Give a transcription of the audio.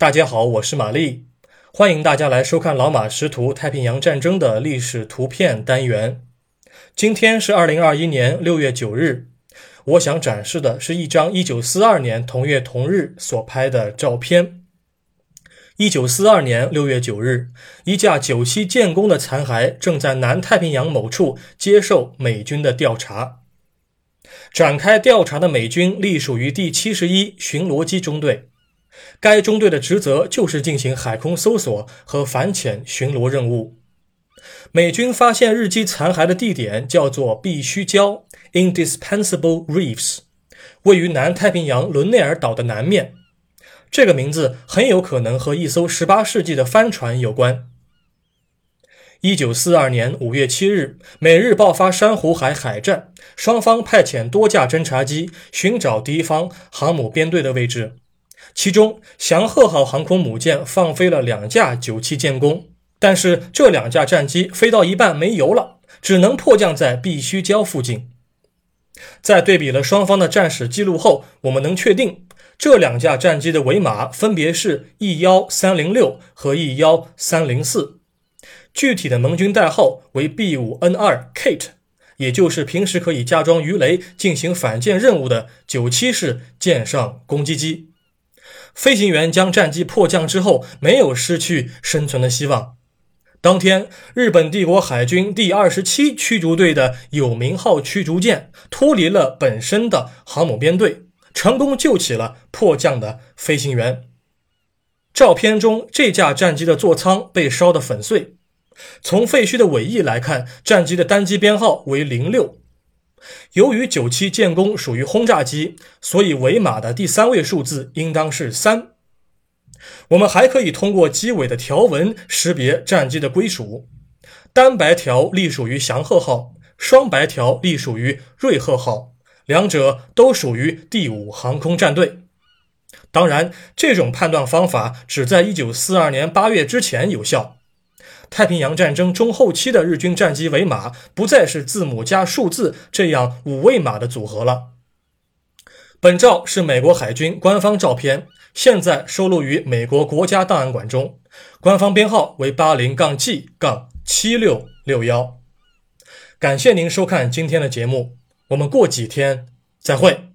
大家好，我是玛丽，欢迎大家来收看老马识图太平洋战争的历史图片单元。今天是二零二一年六月九日，我想展示的是一张一九四二年同月同日所拍的照片。一九四二年六月九日，一架九七舰攻的残骸正在南太平洋某处接受美军的调查。展开调查的美军隶属于第七十一巡逻机中队。该中队的职责就是进行海空搜索和反潜巡逻任务。美军发现日机残骸的地点叫做必须礁 （Indispensable Reefs），位于南太平洋伦内尔岛的南面。这个名字很有可能和一艘18世纪的帆船有关。1942年5月7日，美日爆发珊瑚海海战，双方派遣多架侦察机寻找敌方航母编队的位置。其中，祥鹤号航空母舰放飞了两架九七舰攻，但是这两架战机飞到一半没油了，只能迫降在必须礁附近。在对比了双方的战史记录后，我们能确定这两架战机的尾码分别是 E 幺三零六和 E 幺三零四，具体的盟军代号为 B 五 N 二 Kate，也就是平时可以加装鱼雷进行反舰任务的九七式舰上攻击机。飞行员将战机迫降之后，没有失去生存的希望。当天，日本帝国海军第二十七驱逐队的有名号驱逐舰脱离了本身的航母编队，成功救起了迫降的飞行员。照片中这架战机的座舱被烧得粉碎。从废墟的尾翼来看，战机的单机编号为零六。由于九七建功属于轰炸机，所以尾码的第三位数字应当是三。我们还可以通过机尾的条纹识别战机的归属，单白条隶属于祥鹤号，双白条隶属于瑞鹤号，两者都属于第五航空战队。当然，这种判断方法只在一九四二年八月之前有效。太平洋战争中后期的日军战机尾码不再是字母加数字这样五位码的组合了。本照是美国海军官方照片，现在收录于美国国家档案馆中，官方编号为八零杠 G 杠七六六幺。感谢您收看今天的节目，我们过几天再会。